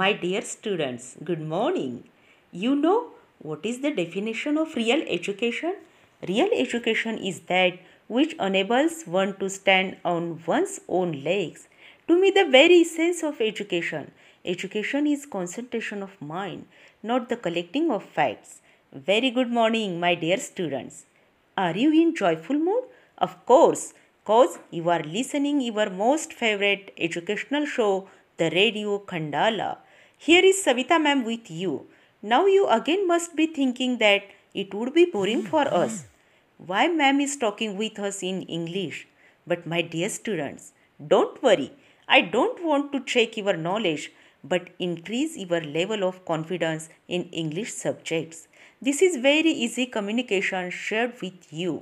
My dear students, good morning. You know what is the definition of real education? Real education is that which enables one to stand on one's own legs. To me, the very essence of education. Education is concentration of mind, not the collecting of facts. Very good morning, my dear students. Are you in joyful mood? Of course, cause you are listening your most favorite educational show, the Radio Khandala. Here is Savita ma'am with you. Now you again must be thinking that it would be boring for us. Why ma'am is talking with us in English? But my dear students, don't worry. I don't want to check your knowledge but increase your level of confidence in English subjects. This is very easy communication shared with you.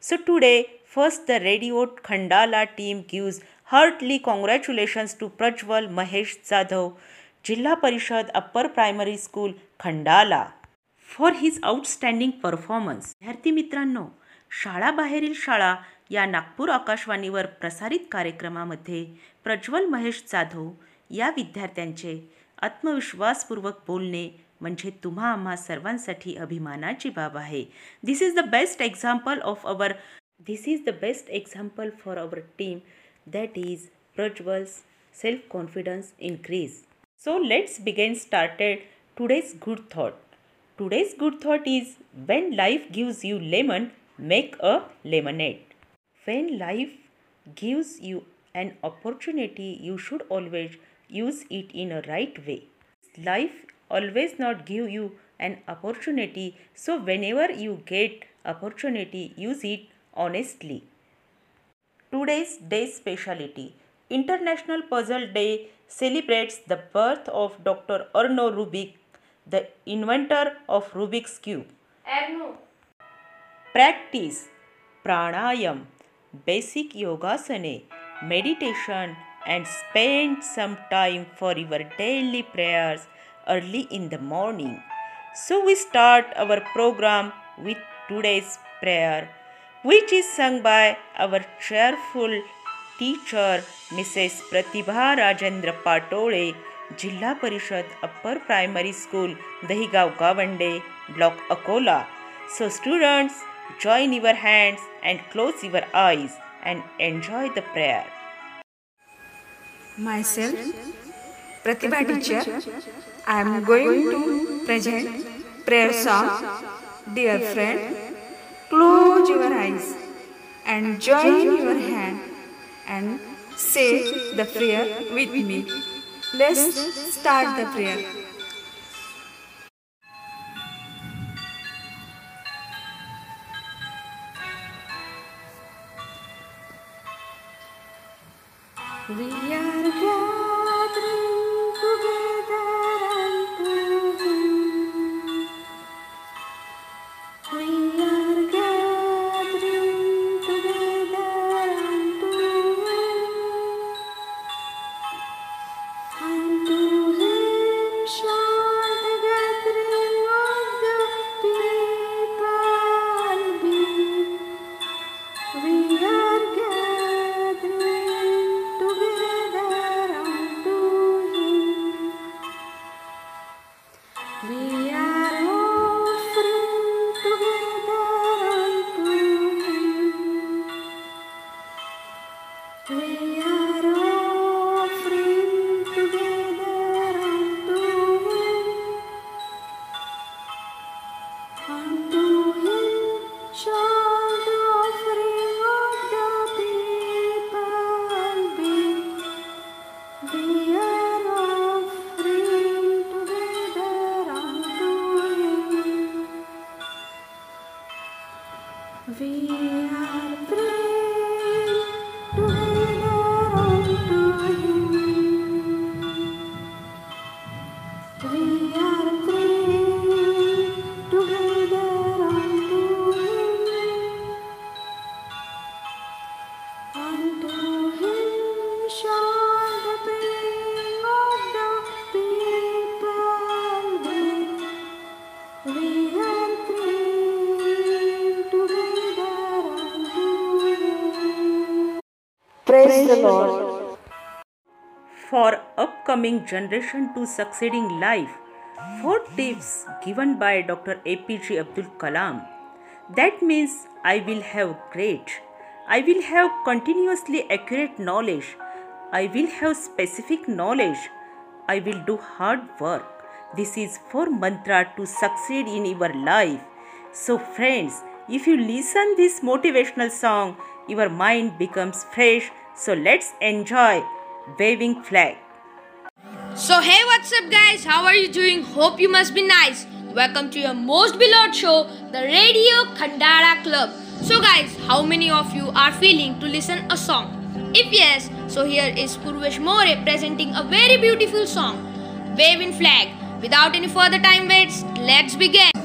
So today, first the Radio Khandala team gives heartly congratulations to Prajwal Mahesh Jadhav Zilla Parishad upper primary school Khandala. For his outstanding performance. विद्यार्थी मित्रांनो शाळाबाहेरील शाळा या नागपूर आकाशवाणीवर प्रसारित कार्यक्रमामध्ये प्रज्वल महेश जाधव या विद्यार्थ्यांचे आत्मविश्वासपूर्वक बोलणे म्हणजे तुम्हा आम्हा सर्वांसाठी अभिमानाची बाब आहे. This is the best example of our this is the best example for our team that is Prajwal's self-confidence increase. So let's begin started today's good thought. Today's good thought is when life gives you lemon, make a lemonade. When life gives you an opportunity, you should always use it in a right way. Life always not give you an opportunity, so whenever you get opportunity, use it honestly. Today's day speciality International Puzzle Day celebrates the birth of Dr. Arno Rubik the inventor of Rubik's Cube. Arno. Practice pranayam, basic yoga, yogasane, meditation, and spend some time for your daily prayers early in the morning. So, we start our program with today's prayer, which is sung by our cheerful teacher Mrs. Pratibha Rajendra Patole, Jilla Parishad Upper Primary School, Dahigaon Gavande, Block Akola. So students, join your hands and close your eyes and enjoy the prayer. Myself, Pratibha teacher, I am going to present prayer song, dear friend. Close your eyes and join your hand and say the prayer with me. Let's start the prayer. Lord. for upcoming generation to succeeding life. Four tips given by Dr. APJ Abdul Kalam. That means I will have great. I will have continuously accurate knowledge. I will have specific knowledge. I will do hard work. This is for mantra to succeed in your life. So friends, if you listen this motivational song, your mind becomes fresh. So let's enjoy waving flag. So hey what's up guys? How are you doing? Hope you must be nice. Welcome to your most beloved show the Radio Khandala Club. So guys how many of you are feeling to listen a song? If yes so here is Purvesh More presenting a very beautiful song waving flag. Without any further time waits let's begin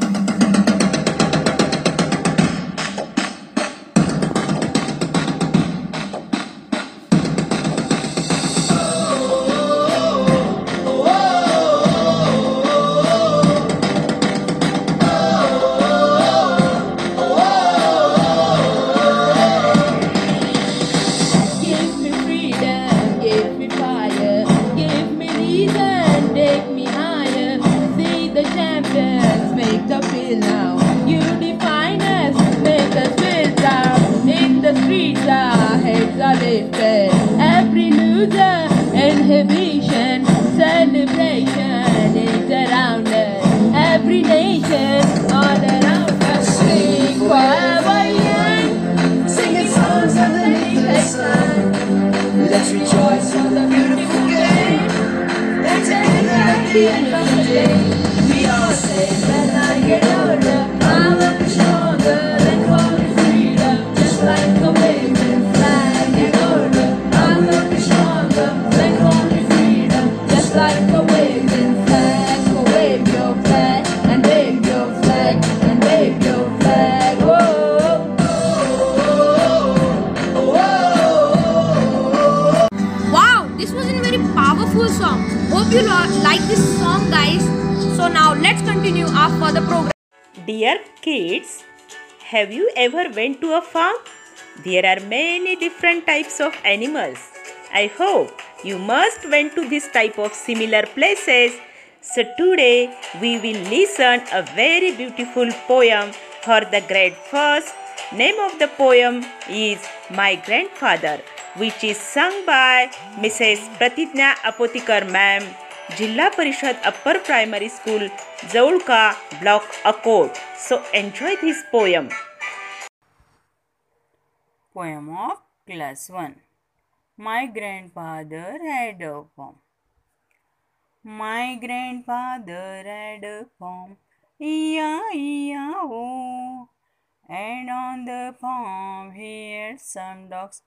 have you ever went to a farm? There are many different types of animals. I hope you must went to this type of similar places. So today we will listen a very beautiful poem for the grade first. Name of the poem is My Grandfather which is sung by Mrs. Pratidnya Apotikar ma'am Zilla Parishad upper primary school Jawalka block Akot. So enjoy this poem poem of class one my grandfather had a farm my grandfather had a farm O and on the farm he had some dogs,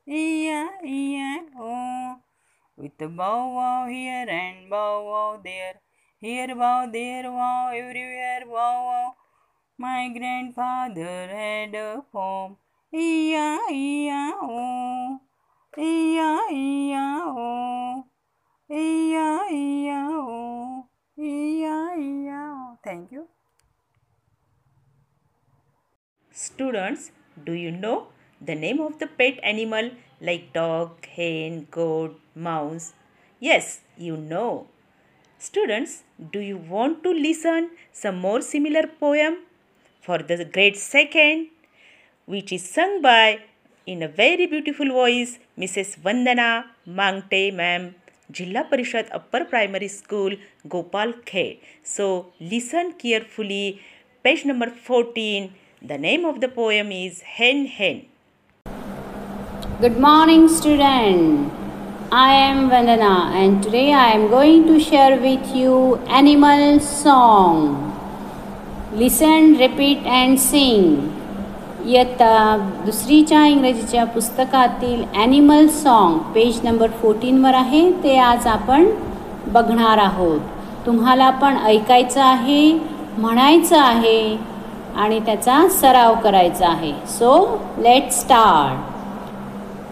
With a bow wow here and bow wow there, here wow, there wow, everywhere wow wow. My grandfather had a farm, E-I-E-I-O, E-I-E-I-O, E-I-E-I-O, E-I-E-I-O. Thank you. Students, do you know the name of the pet animal like dog, hen, goat, mouse? Yes, you know. Students, do you want to listen some more similar poem for the grade second which is sung by in a very beautiful voice Mrs. Vandana Mangte ma'am Jilla Parishad Upper Primary School Gopal Khed. So listen carefully page number 14 the name of the poem is Hen Hen. Good morning, student. I am Vandana, and today I am going to share with you animal song. Listen, repeat, and sing. इयत्ता दुसरीच्या इंग्रजीच्या पुस्तकातील animal song page number फोर्टीनवर आहे ते आज आपण बघणार आहोत तुम्हाला पण ऐकायचं आहे म्हणायचं आहे आणि त्याचा सराव करायचा आहे so let start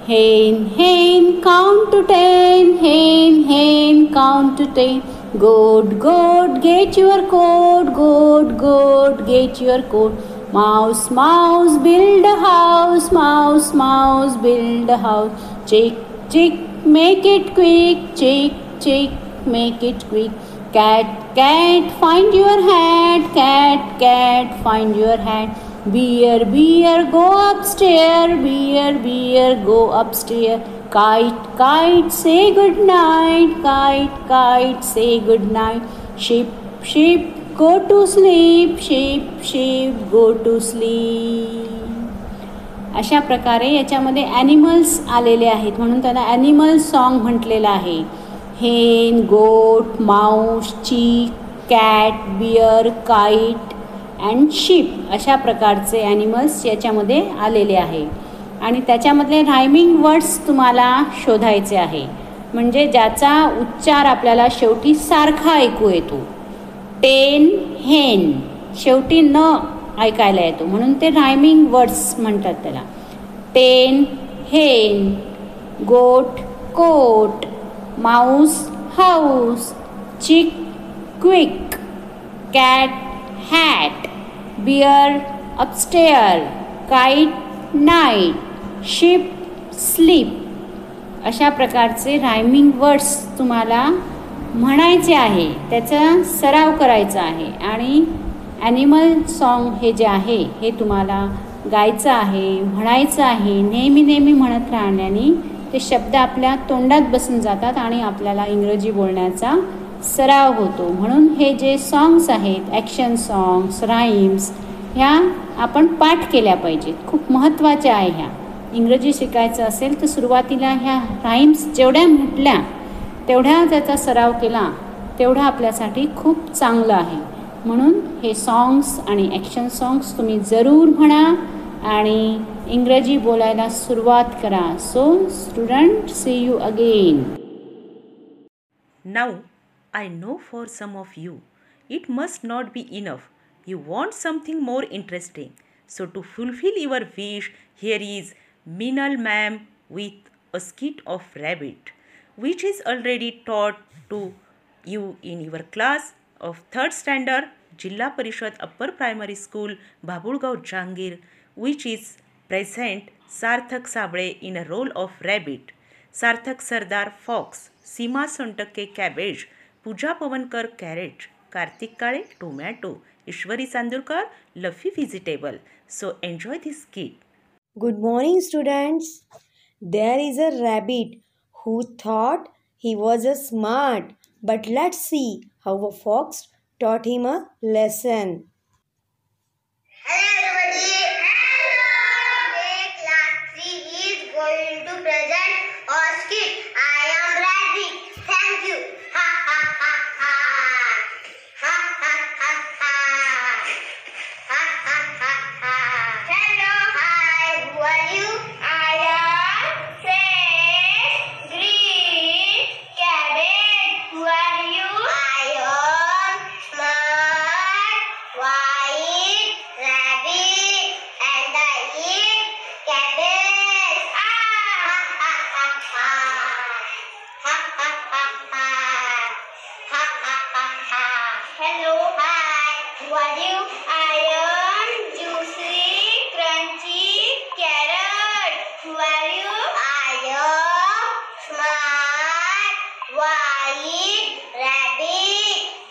Hen, hen, count to ten. Hen, hen, count to ten. Goat, goat, get your coat. Goat, goat, get your coat. Mouse, mouse, build a house. Mouse, mouse, build a house. Chick, chick, make it quick. Chick, chick, make it quick. Cat, cat, find your hat. Cat, cat, find your hat. Beer, beer, go upstairs. Beer, beer, go upstairs. Kite, kite, say good night. Kite, kite, say good night. Ship, ship, go to sleep. Ship, ship, go to sleep. अशा प्रकारे याच्यामध्ये animals आलेले आहेत म्हणून त्यांना animal song म्हटलेलं आहे hen goat mouse chick cat bear kite and ship अशा प्रकारचे ॲनिमल्स याच्यामध्ये आलेले आहे. आणि त्याच्यामधले रायमिंग वर्ड्स तुम्हाला शोधायचे आहे. म्हणजे ज्याचा उच्चार आपल्याला शेवटी सारखा ऐकू येतो. टेन हेन शेवटी न ऐकायला येतो. म्हणून ते रायमिंग वर्ड्स म्हणतात त्याला. Ten hen goat coat. Mouse house chick quick cat hat bear upstair kite night ship sleep अशा प्रकारचे रायमिंग वर्ड्स तुम्हाला म्हणायचे आहे. त्याचा सराव करायचा आहे आणि ॲनिमल सॉन्ग हे जे आहे हे तुम्हाला गायचं आहे म्हणायचं आहे नेहमी नेहमी म्हणत राहण्याने ते शब्द आपल्या तोंडात बसून जातात आणि आपल्याला इंग्रजी बोलण्याचा सराव होतो. म्हणून हे जे सॉंग्स आहेत ॲक्शन सॉंग्स राईम्स ह्या आपण पाठ केल्या पाहिजेत. खूप महत्त्वाच्या आहे ह्या. इंग्रजी शिकायचं असेल तर सुरुवातीला ह्या राईम्स जेवढ्या म्हटल्या तेवढ्या त्याचा सराव केला तेवढा आपल्यासाठी खूप चांगलं आहे. म्हणून हे सॉंग्स आणि ॲक्शन सॉंग्स तुम्ही जरूर म्हणा आणि इंग्रजी बोलायला सुरुवात करा. So student see you again नऊ I know for some of you, it must not be enough. You want something more interesting. So, to fulfill your wish, here is Minal Ma'am with a skit of rabbit, which is already taught to you in your class of third standard, Jilla Parishad Upper Primary School, Babulgaon, Jangir, which is present Sarthak Sabre in a role of rabbit, Sarthak Sardar fox, Sima Sontake cabbage, Pooja Pawankar carrot Kartik Kale tomato Ishwari Chandurkar लफी vegetable so enjoy this kit good morning students there is a rabbit who thought he was a smart but let see how a fox taught him a lesson Hello, everybody. kite, rabbit,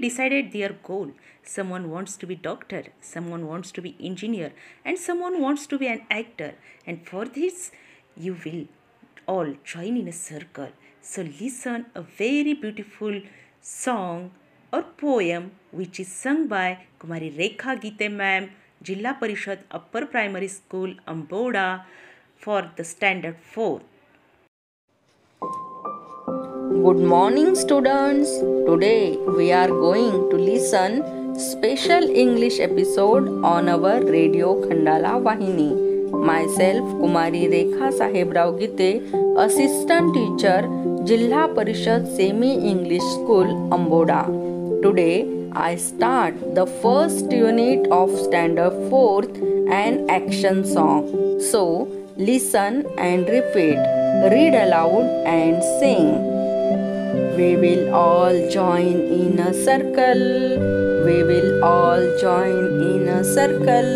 decided their goal. Someone wants to be doctor, someone wants to be engineer, and someone wants to be an actor. And for this, you will all join in a circle. So listen a very beautiful song or poem which is sung by Kumari Rekha Gite ma'am, Jilla Parishad Upper Primary School, Amboda for the standard 4th. Good morning students. Today we are going to listen special English episode on our radio Khandala Vahini. Myself Kumari Rekha Sahebrao Gite, assistant teacher, Jilla Parishad Semi English School Amboda. Today I start the first unit of standard 4th and action song. So listen and repeat, read aloud and sing. We will all join in a circle. We will all join in a circle.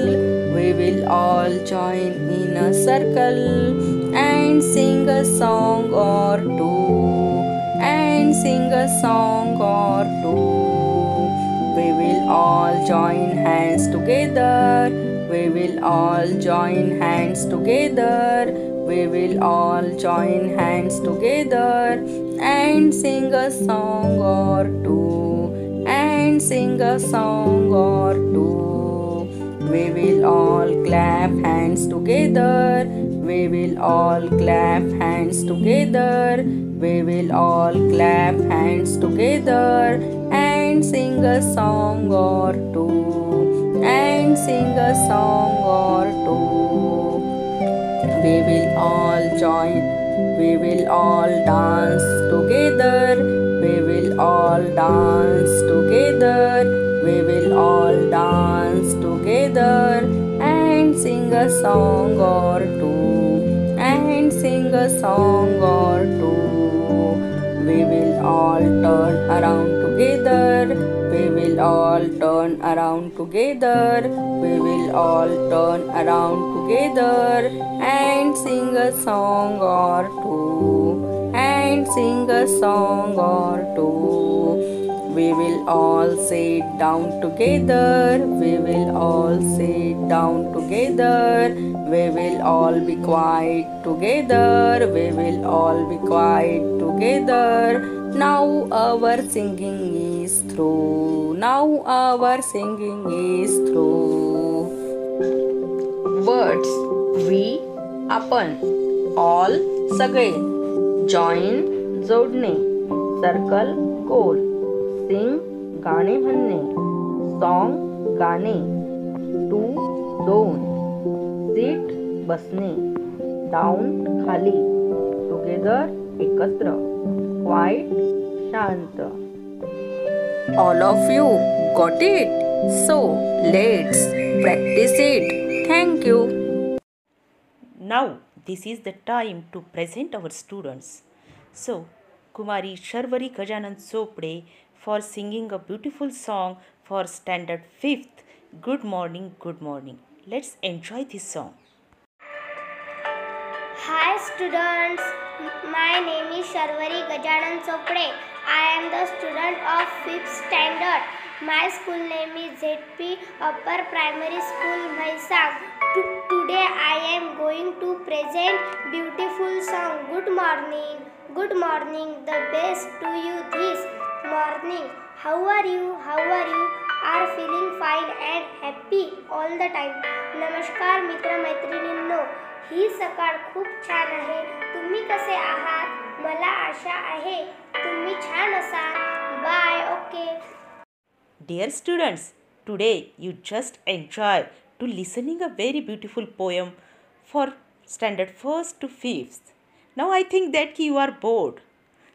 We will all join in a circle and sing a song or two. And sing a song or two. We will all join hands together. We will all join hands together. We will all join hands together and sing a song or two. And sing a song or two. We will all clap hands together. We will all clap hands together. We will all clap hands together and sing a song or two. And sing a song or two. We will all join. We will all dance together. We will all dance together. We will all dance together and sing a song or two. And sing a song or two. We will all turn around together. Will all turn around together. We will all turn around together and sing a song or two. And sing a song or two. We will all sit down together. We will all sit down together. We will all be quiet together. We will all be quiet together. Now our singing is through. Now our singing is through. Words we आपण all सगळे join, जोडणे circle, गोल sing, गाणे म्हणणे song, गाणे two, दोन sit, बसणे down, खाली together, एकत्र quite Shanta. All of you got it? So let's practice it. Thank you. Now, this is the time to present our students. So, Kumari Sharvari Gajanan Chopde for singing a beautiful song for standard 5th. Good morning, good morning. Let's enjoy this song. Hi students, my name is Sharvari Gajanan Chopde. I am the student of 5th standard. My school name is ZP Upper Primary School Mhaisang. Today I am going to present beautiful song Good Morning. Good morning, the best to you this morning. How are you? How are you? Are feeling fine and happy all the time. Namaskar मित्र मैत्रिणींनो ही सकाळ खूप छान आहे तुम्ही कसे आहात मला आशा आहे तुम्ही छान असाल bye okay dear students today you just enjoy to listening a very beautiful poem for standard first to fifth now I think that की you are bored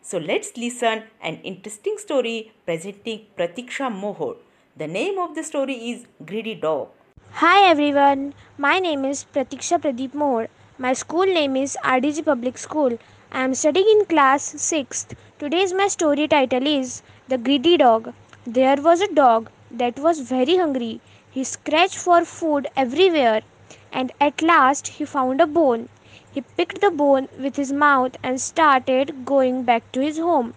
So let's listen an interesting story presenting Pratiksha Mohod. The name of the story is Greedy Dog. Hi everyone, my name is Pratiksha Pradeep Moore. My school name is RDG Public School. I am studying in class 6th. Today's my story title is The Greedy Dog. There was a dog that was very hungry. He scratched for food everywhere and at last he found a bone. He picked the bone with his mouth and started going back to his home.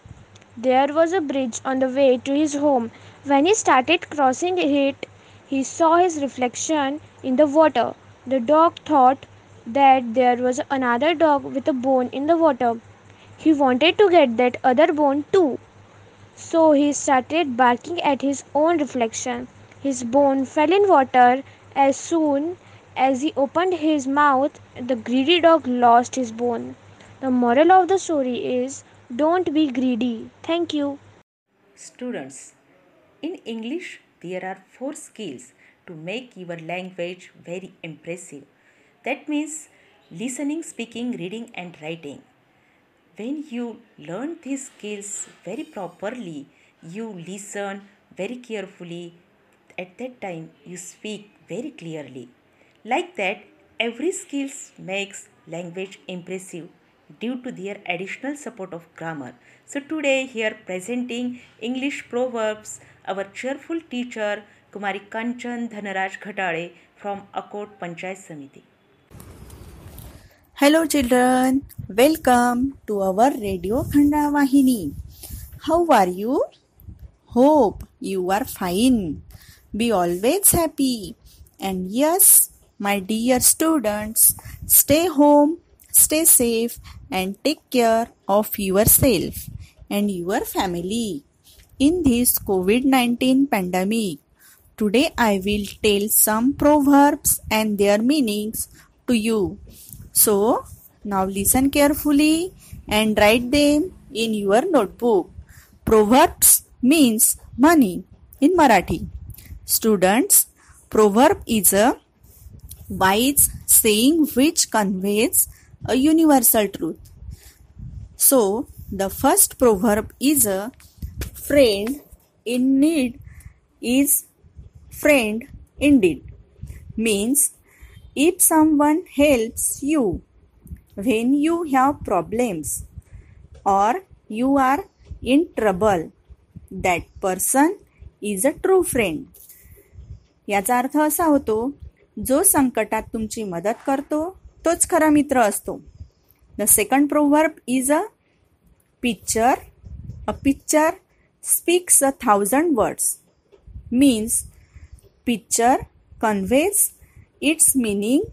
There was a bridge on the way to his home. When he started crossing it, he saw his reflection in the water. The dog thought that there was another dog with a bone in the water. He wanted to get that other bone too. So he started barking at his own reflection. His bone fell in water as soon as he opened his mouth. The greedy dog lost his bone. The moral of the story is don't be greedy. Thank you. Students, in English there are four skills to make your language very impressive. That means listening, speaking, reading, and writing. When you learn these skills very properly, you listen very carefully. At that time, you speak very clearly. Like that, every skills makes language impressive due to their additional support of grammar. So today here presenting English proverbs, our cheerful teacher Kumari Kanchan Dhanaraj Ghatale from Akot Panchayat Samiti. Hello children, welcome to our Radio Khanda Vahini. How are you? Hope you are fine. Be always happy. And yes, my dear students, stay home, stay safe and take care of yourself and your family. In this COVID-19 pandemic, today I will tell some proverbs and their meanings to you. So, now listen carefully and write them in your notebook. Proverbs means money in Marathi. Students, proverb is a wise saying which conveys a universal truth. So, the first proverb is a friend in need is friend indeed. Means if someone helps you when you have problems or you are in trouble, that person is a true friend. याचा अर्थ असा होतो जो संकटात तुमची मदत करतो तोच खरा मित्र असतो the second proverb is a picture a picture speaks a thousand words means picture conveys its meaning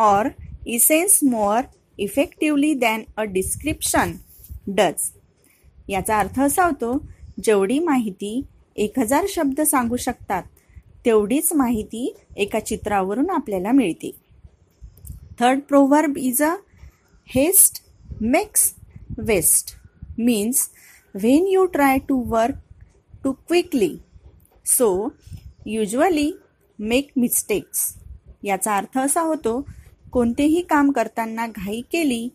or essence more effectively than a description does याचा अर्थ असा होतो जेवढी माहिती एक हजार शब्द सांगू शकतात तेवढीच माहिती एका चित्रावरून आपल्याला मिळते. Third proverb is a haste makes waste means when you try to work too quickly so usually make mistakes याचा अर्थ असा होतो कोणतेही काम करताना घाई केली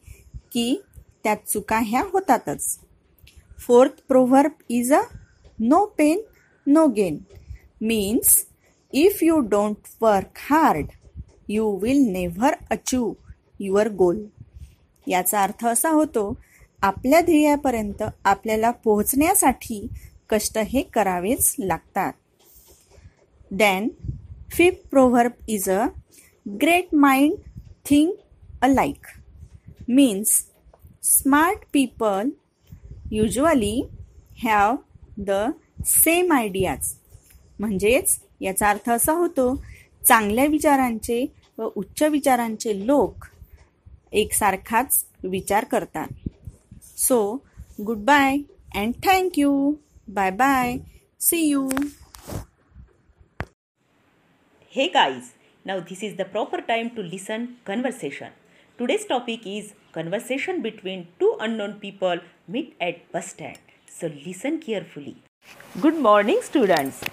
की त्यात चुका ह्या होतातच. Fourth proverb is a no pain no gain means if you don't work hard you will never achieve your goal याचा अर्थ असा होतो आपल्या ध्येयापर्यंत आपल्याला पोहोचण्यासाठी कष्ट हे करावेच लागतात. Then fifth proverb is a great mind think alike means smart people usually have the same ideas म्हणजेच याचा अर्थ असा होतो चांगल्या विचारांचे व उच्च विचारांचे लोक एकसारखाच विचार करतात. So, goodbye and thank you. Bye bye. See you. Hey guys, now this is the proper time to listen conversation. Today's topic is conversation between two unknown people meet at bus stand. So listen carefully. Good morning students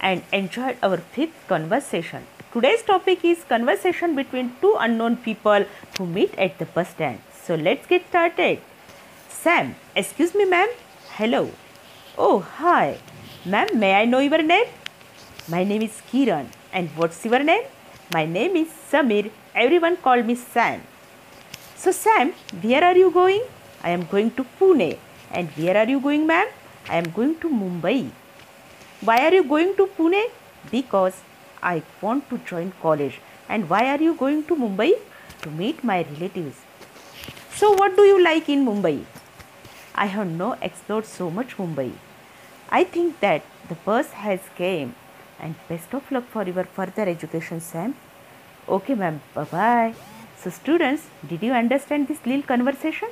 and enjoyed our fifth conversation. Today's topic is conversation between two unknown people who meet at the bus stand. So let's get started. Sam, excuse me ma'am. Hello. Oh, hi. Ma'am, may I know your name? My name is Kiran. And what's your name? My name is Samir. Everyone call me Sam. So Sam, where are you going? I am going to Pune. And where are you going, ma'am? I am going to Mumbai. Why are you going to Pune? Because I want to join college. And why are you going to Mumbai? To meet my relatives. So, what do you like in Mumbai? I have not explored so much Mumbai. I think that the bus has came and best of luck for your further education, Sam. Okay, ma'am. Bye bye. So, students, did you understand this little conversation?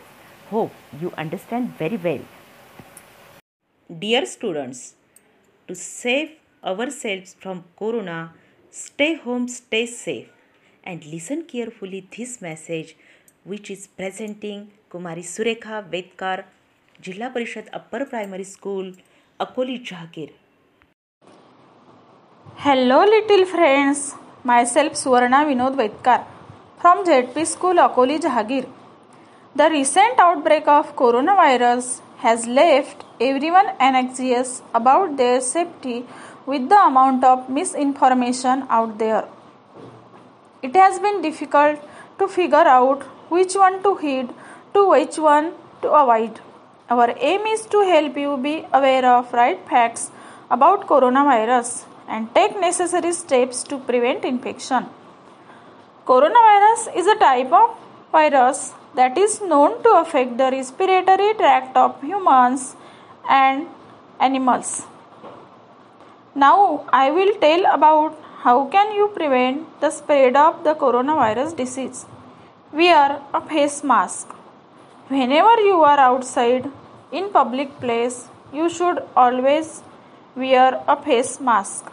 Hope you understand very well. Dear students, to save ourselves from corona, stay home, stay safe, and listen carefully this message which is presenting Kumari Surekha Vaitkar, Jilla Parishad Upper Primary School, Akoli Jahagir. Hello, little friends. Myself Suvarna Vinod Vaitkar from ZP School, Akoli Jahagir. The recent outbreak of coronavirus has left everyone anxious about their safety with the amount of misinformation out there. It has been difficult to figure out which one to heed to which one to avoid. Our aim is to help you be aware of right facts about coronavirus and take necessary steps to prevent infection. Coronavirus is a type of virus that is known to affect the respiratory tract of humans and animals. Now I will tell about how can you prevent the spread of the coronavirus disease. Wear a face mask. Whenever you are outside in public place, you should always wear a face mask.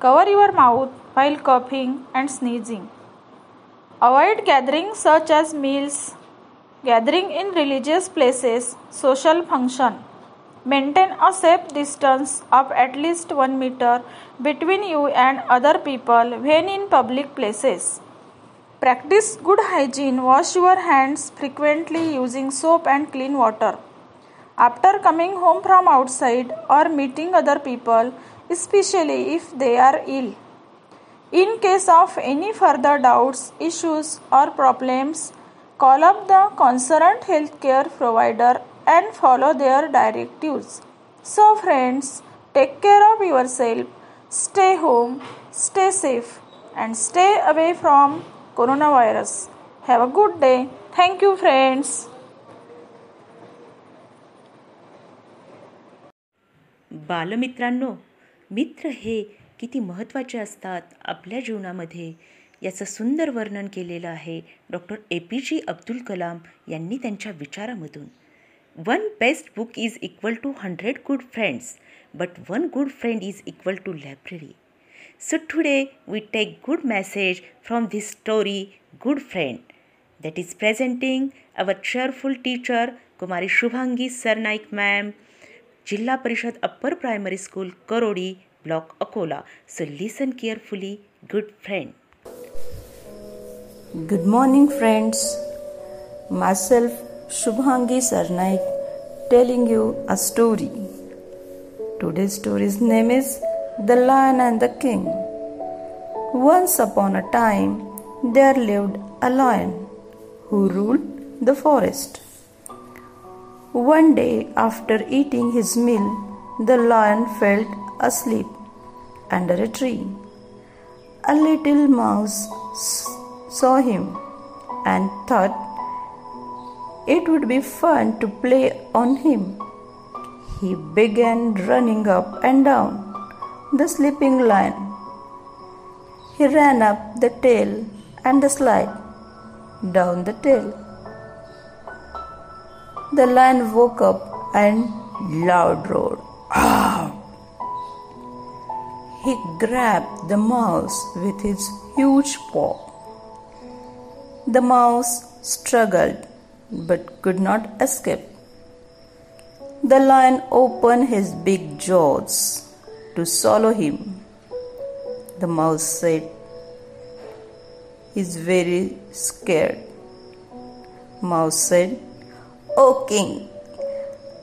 Cover your mouth while coughing and sneezing. Avoid gatherings such as meals, gathering in religious places, social function. Maintain a safe distance of at least 1 meter between you and other people when in public places. Practice good hygiene. Wash your hands frequently using soap and clean water. After coming home from outside or meeting other people, especially if they are ill. In case of any further doubts, issues, or problems, call up the concerned healthcare provider and follow their directives. So, friends, take care of yourself, stay home, stay safe, and stay away from corona Have a good day. Thank you, friends. बालमित्रांनो मित्र हे किती महत्त्वाचे असतात आपल्या जीवनामध्ये याचं सुंदर वर्णन केलेलं आहे doctor A P J Abdul Kalam यांनी त्यांच्या विचारामधून one best book is equal to hundred good friends but one good friend is equal to library So today we take good message from this story Good Friend that is presenting our cheerful teacher Kumari Shubhangi Sarnaik ma'am Jilla Parishad Upper Primary School Karodi Block Akola. So listen carefully Good Friend. Good morning friends. Myself Shubhangi Sarnaik telling you a story. Today's story's name is the Lion and the King. Once upon a time, there lived a lion who ruled the forest. One day, after eating his meal, the lion fell asleep under a tree. A little mouse saw him and thought it would be fun to play on him. He began running up and down the sleeping lion. He ran up the tail and the slide down the tail. The lion woke up and loud roared. Ah! He grabbed the mouse with his huge paw. The mouse struggled but could not escape. The lion opened his big jaws to swallow him. The mouse said, He's very scared. Mouse said, Oh, king,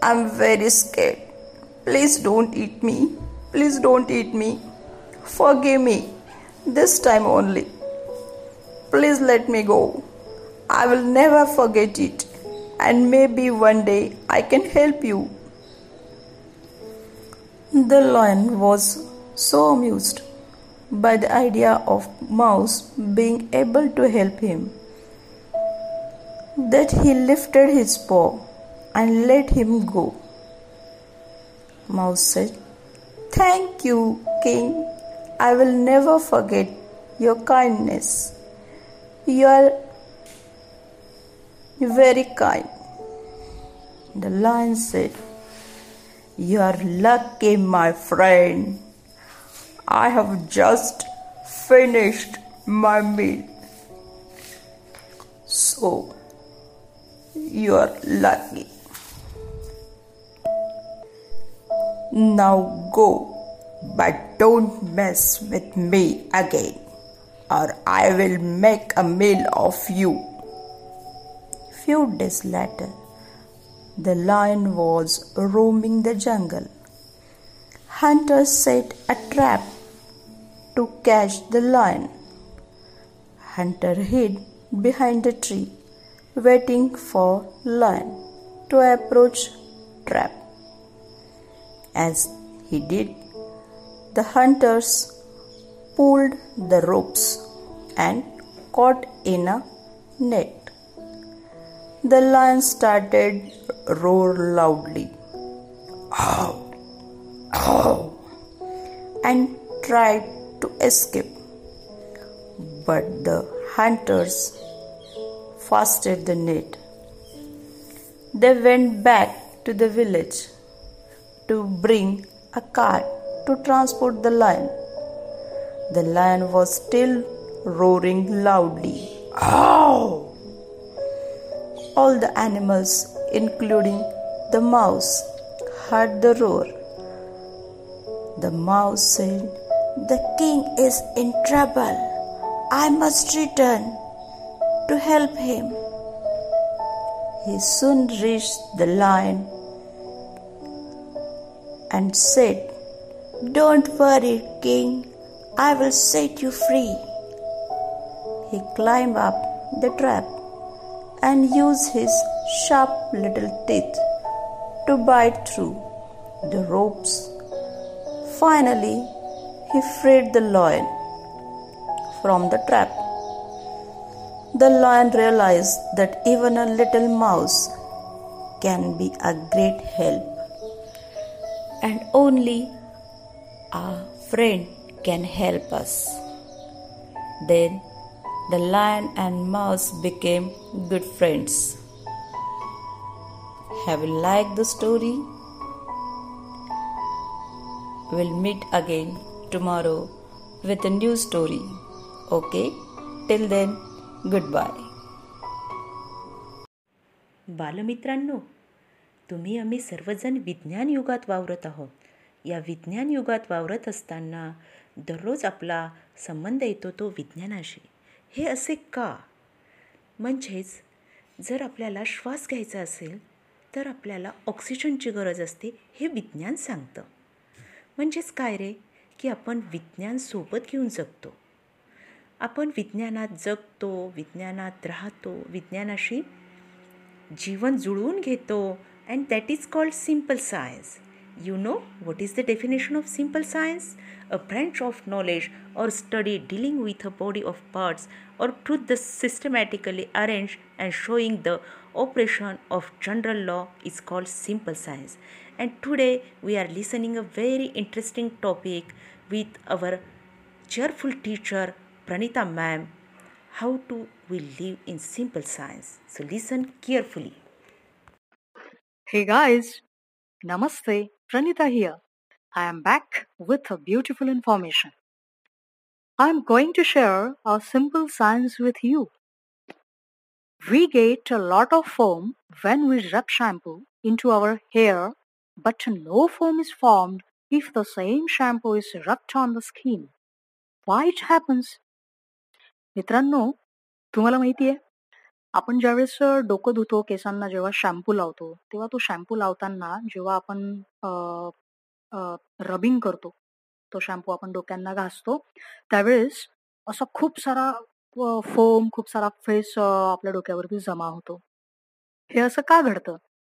I'm very scared. Please don't eat me. Please don't eat me. Forgive me. This time only. Please let me go. I will never forget it. and maybe one day I can help you. The lion was so amused by the idea of Mouse being able to help him that he lifted his paw and let him go. Mouse said, Thank you, King. I will never forget your kindness. You are very kind. The lion said, You are lucky, my friend. I have just finished my meal. So, you are lucky. Now go, but don't mess with me again, or I will make a meal of you. Few days later, the lion was roaming the jungle. Hunters set a trap to catch the lion. Hunter hid behind a tree, waiting for lion to approach trap. As he did, the hunters pulled the ropes and caught in a net. The lion started roar loudly, ow, ow, and tried to escape. But the hunters fastened the net. They went back to the village to bring a cart to transport the lion. The lion was still roaring loudly. Ow! All the animals, including the mouse, heard the roar. The mouse said, The king is in trouble. I must return to help him. He soon reached the lion and said, Don't worry, king, I will set you free. He climbed up the trap and use his sharp little teeth to bite through the ropes. Finally, he freed the lion from the trap. The lion realized that even a little mouse can be a great help and only a friend can help us. Then the lion and mouse became good friends. Have you liked the story? We'll meet again tomorrow with a new story. Okay? Till then, goodbye. बालमित्रांनो तुम्ही आम्ही सर्वजण विज्ञान युगात वावरत आहोत या विज्ञान युगात वावरत असताना दररोज आपला संबंध येतो तो विज्ञानाशी हे असे का? म्हणजेच जर आपल्याला श्वास घ्यायचा असेल तर आपल्याला ऑक्सिजनची गरज असते हे विज्ञान सांगतं. म्हणजेच काय रे? की आपण विज्ञान सोबत घेऊन जगतो. आपण विज्ञानात जगतो विज्ञानात राहतो विज्ञानाशी जीवन जुळवून घेतो and that is called simple science You know what is the definition of simple science? A branch of knowledge or study dealing with a body of parts or truth systematically arranged and showing the operation of general law is called simple science. And today we are listening a very interesting topic with our cheerful teacher Pranita ma'am. How to we live in simple science? So listen carefully. Hey guys, Namaste, Pranita here. I am back with a beautiful information. I am going to share a simple science with you. We get a lot of foam when we rub shampoo into our hair, but no foam is formed if the same shampoo is rubbed on the skin. Why it happens? मित्रांनो तुम्हाला माहिती आहे आपण ज्यावेळेस डोकं धुतो, केसांना जेव्हा शॅम्पू लावतो, तेव्हा तो शॅम्पू लावताना जेव्हा आपण रबिंग करतो, तो शॅम्पू आपण डोक्यांना घासतो, त्यावेळेस असा खूप सारा फोम, खूप सारा फेस अ, आपल्या डोक्यावरती जमा होतो. हे असं का घडतं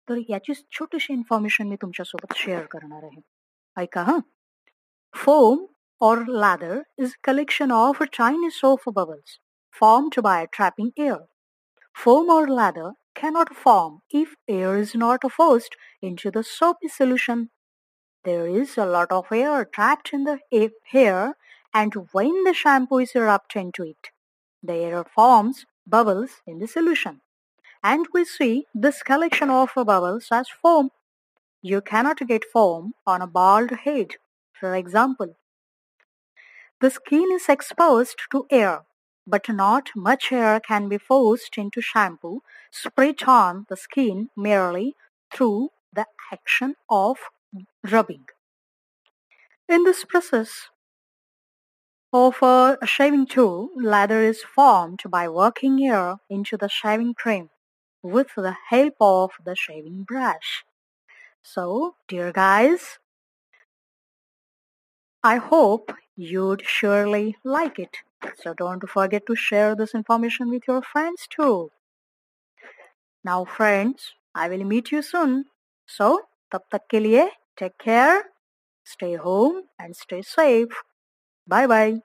तर छोटीशी इन्फॉर्मेशन मी तुमच्यासोबत शेअर करणार आहे ऐका हा foam or lather is a collection of tiny soap bubbles formed by trapping. Foam or lather cannot form if air is not forced into the soapy solution. There is a lot of air trapped in the hair and when the shampoo is rubbed into it, the air forms bubbles in the solution. And we see this collection of bubbles as foam. You cannot get foam on a bald head, for example. The skin is exposed to air, but not much hair can be forced into shampoo sprayed on the skin merely through the action of rubbing. In this process of a shaving tool, lather is formed by working hair into the shaving cream with the help of the shaving brush. So, dear guys, I hope you'd surely like it. So don't forget to share this information with your friends too. Now friends, I will meet you soon. So, तब तक के लिए take care, stay home and stay safe. Bye bye.